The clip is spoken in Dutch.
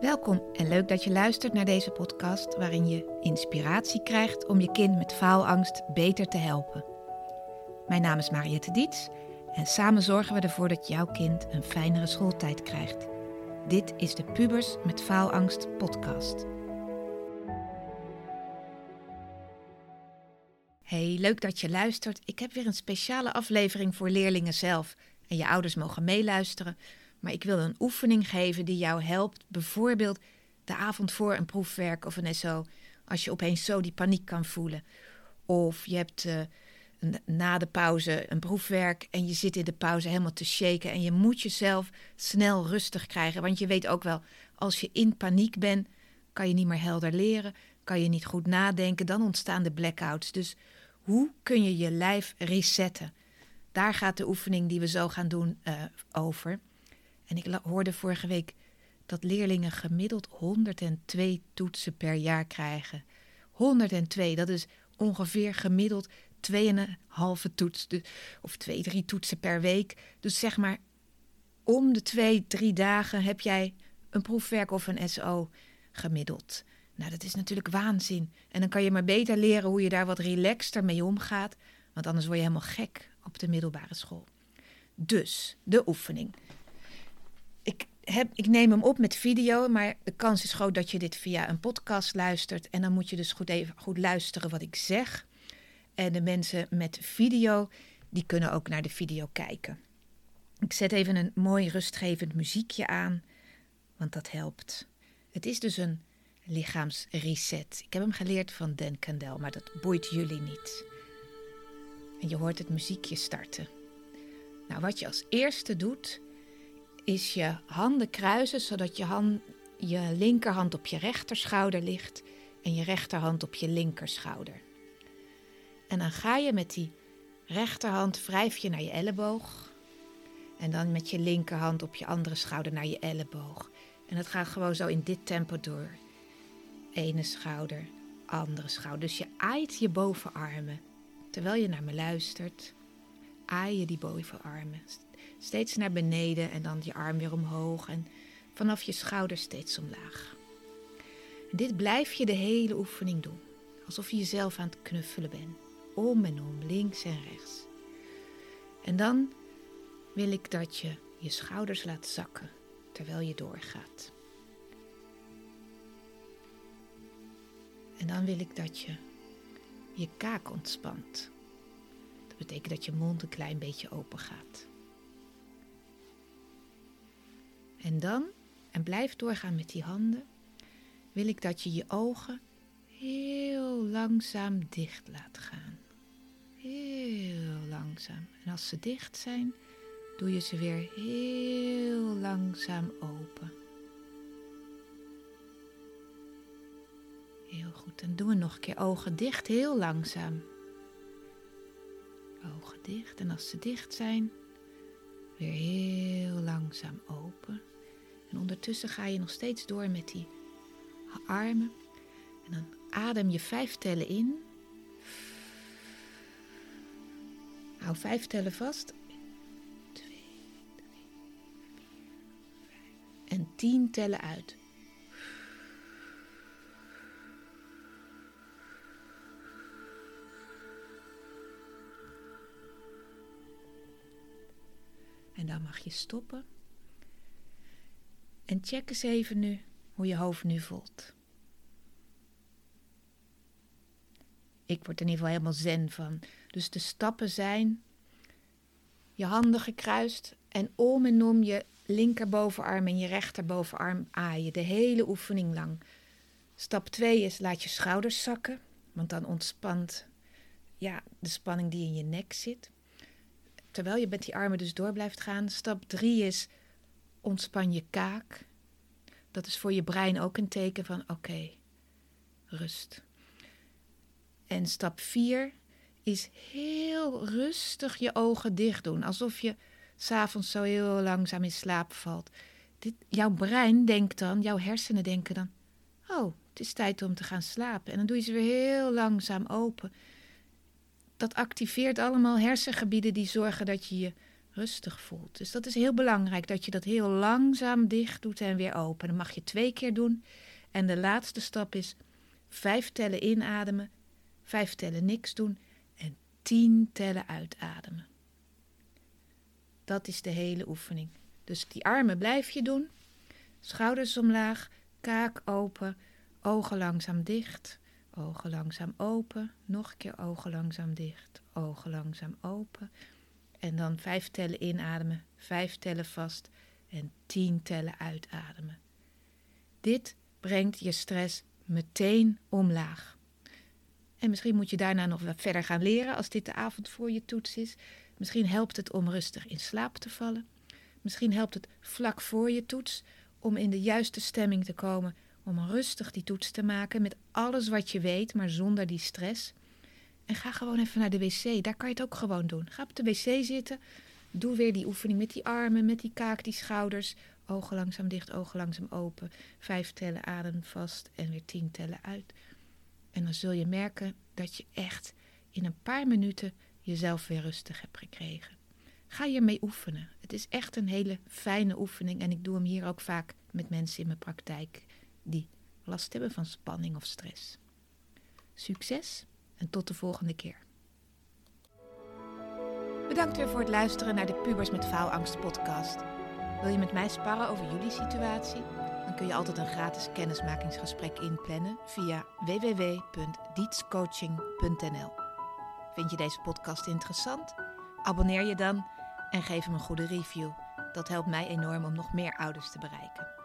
Welkom en leuk dat je luistert naar deze podcast waarin je inspiratie krijgt om je kind met faalangst beter te helpen. Mijn naam is Mariette Diets en samen zorgen we ervoor dat jouw kind een fijnere schooltijd krijgt. Dit is de Pubers met Faalangst podcast. Hey, leuk dat je luistert. Ik heb weer een speciale aflevering voor leerlingen zelf. En je ouders mogen meeluisteren. Maar ik wil een oefening geven die jou helpt. Bijvoorbeeld de avond voor een proefwerk of een SO. Als je opeens zo die paniek kan voelen. Of je hebt uh, na de pauze een proefwerk en je zit in de pauze helemaal te shaken. En je moet jezelf snel rustig krijgen. Want je weet ook wel, als je in paniek bent, kan je niet meer helder leren. Kan je niet goed nadenken. Dan ontstaan de blackouts. Dus hoe kun je je lijf resetten? Daar gaat de oefening die we zo gaan doen uh, over. En ik hoorde vorige week dat leerlingen gemiddeld 102 toetsen per jaar krijgen. 102, dat is ongeveer gemiddeld 2,5 toets, of 2, 3 toetsen per week. Dus zeg maar, om de 2, 3 dagen heb jij een proefwerk of een SO gemiddeld. Nou, dat is natuurlijk waanzin. En dan kan je maar beter leren hoe je daar wat relaxter mee omgaat, want anders word je helemaal gek op de middelbare school. Dus, de oefening. Heb, ik neem hem op met video, maar de kans is groot dat je dit via een podcast luistert. En dan moet je dus goed, even, goed luisteren wat ik zeg. En de mensen met video, die kunnen ook naar de video kijken. Ik zet even een mooi rustgevend muziekje aan, want dat helpt. Het is dus een lichaamsreset. Ik heb hem geleerd van Dan Kandel, maar dat boeit jullie niet. En je hoort het muziekje starten. Nou, wat je als eerste doet, is je handen kruisen zodat je, hand, je linkerhand op je rechterschouder ligt en je rechterhand op je linkerschouder. En dan ga je met die rechterhand wrijf je naar je elleboog. En dan met je linkerhand op je andere schouder naar je elleboog. En dat gaat gewoon zo in dit tempo door. Ene schouder, andere schouder. Dus je aait je bovenarmen. Terwijl je naar me luistert, aai je die bovenarmen. Steeds naar beneden en dan je arm weer omhoog en vanaf je schouder steeds omlaag. Dit blijf je de hele oefening doen, alsof je jezelf aan het knuffelen bent. Om en om, links en rechts. En dan wil ik dat je je schouders laat zakken terwijl je doorgaat. En dan wil ik dat je je kaak ontspant. Dat betekent dat je mond een klein beetje open gaat. En dan, en blijf doorgaan met die handen, wil ik dat je je ogen heel langzaam dicht laat gaan. Heel langzaam. En als ze dicht zijn, doe je ze weer heel langzaam open. Heel goed. Dan doen we nog een keer ogen dicht, heel langzaam. Ogen dicht. En als ze dicht zijn, weer heel langzaam open. En ondertussen ga je nog steeds door met die armen. En dan adem je vijf tellen in. Hou vijf tellen vast. Twee, drie, vier, vijf. En tien tellen uit. En dan mag je stoppen. En check eens even nu hoe je hoofd nu voelt. Ik word er in ieder geval helemaal zen van. Dus de stappen zijn je handen gekruist en om en om je linkerbovenarm en je rechterbovenarm aaien. De hele oefening lang. Stap 2 is laat je schouders zakken, want dan ontspant ja, de spanning die in je nek zit. Terwijl je met die armen dus door blijft gaan. Stap 3 is ontspan je kaak. Dat is voor je brein ook een teken van oké, rust. En stap 4 is heel rustig je ogen dicht doen, alsof je s'avonds zo heel langzaam in slaap valt. Dit, jouw brein denkt dan, jouw hersenen denken dan: Oh, het is tijd om te gaan slapen. En dan doe je ze weer heel langzaam open. Dat activeert allemaal hersengebieden die zorgen dat je je rustig voelt. Dus dat is heel belangrijk, dat je dat heel langzaam dicht doet en weer open. Dat mag je twee keer doen. En de laatste stap is vijf tellen inademen, vijf tellen niks doen en tien tellen uitademen. Dat is de hele oefening. Dus die armen blijf je doen. Schouders omlaag, kaak open, ogen langzaam dicht, ogen langzaam open, nog een keer ogen langzaam dicht, ogen langzaam open. En dan vijf tellen inademen, vijf tellen vast en tien tellen uitademen. Dit brengt je stress meteen omlaag. En misschien moet je daarna nog wat verder gaan leren als dit de avond voor je toets is. Misschien helpt het om rustig in slaap te vallen. Misschien helpt het vlak voor je toets om in de juiste stemming te komen om rustig die toets te maken met alles wat je weet, maar zonder die stress. En ga gewoon even naar de wc, daar kan je het ook gewoon doen. Ga op de wc zitten, doe weer die oefening met die armen, met die kaak, die schouders. Ogen langzaam dicht, ogen langzaam open. Vijf tellen adem vast en weer tien tellen uit. En dan zul je merken dat je echt in een paar minuten jezelf weer rustig hebt gekregen. Ga hiermee oefenen. Het is echt een hele fijne oefening en ik doe hem hier ook vaak met mensen in mijn praktijk die last hebben van spanning of stress. Succes en tot de volgende keer. Bedankt weer voor het luisteren naar de Pubers met Faalangst podcast. Wil je met mij sparren over jullie situatie? Dan kun je altijd een gratis kennismakingsgesprek inplannen via www.dietscoaching.nl. Vind je deze podcast interessant? Abonneer je dan en geef hem een goede review. Dat helpt mij enorm om nog meer ouders te bereiken.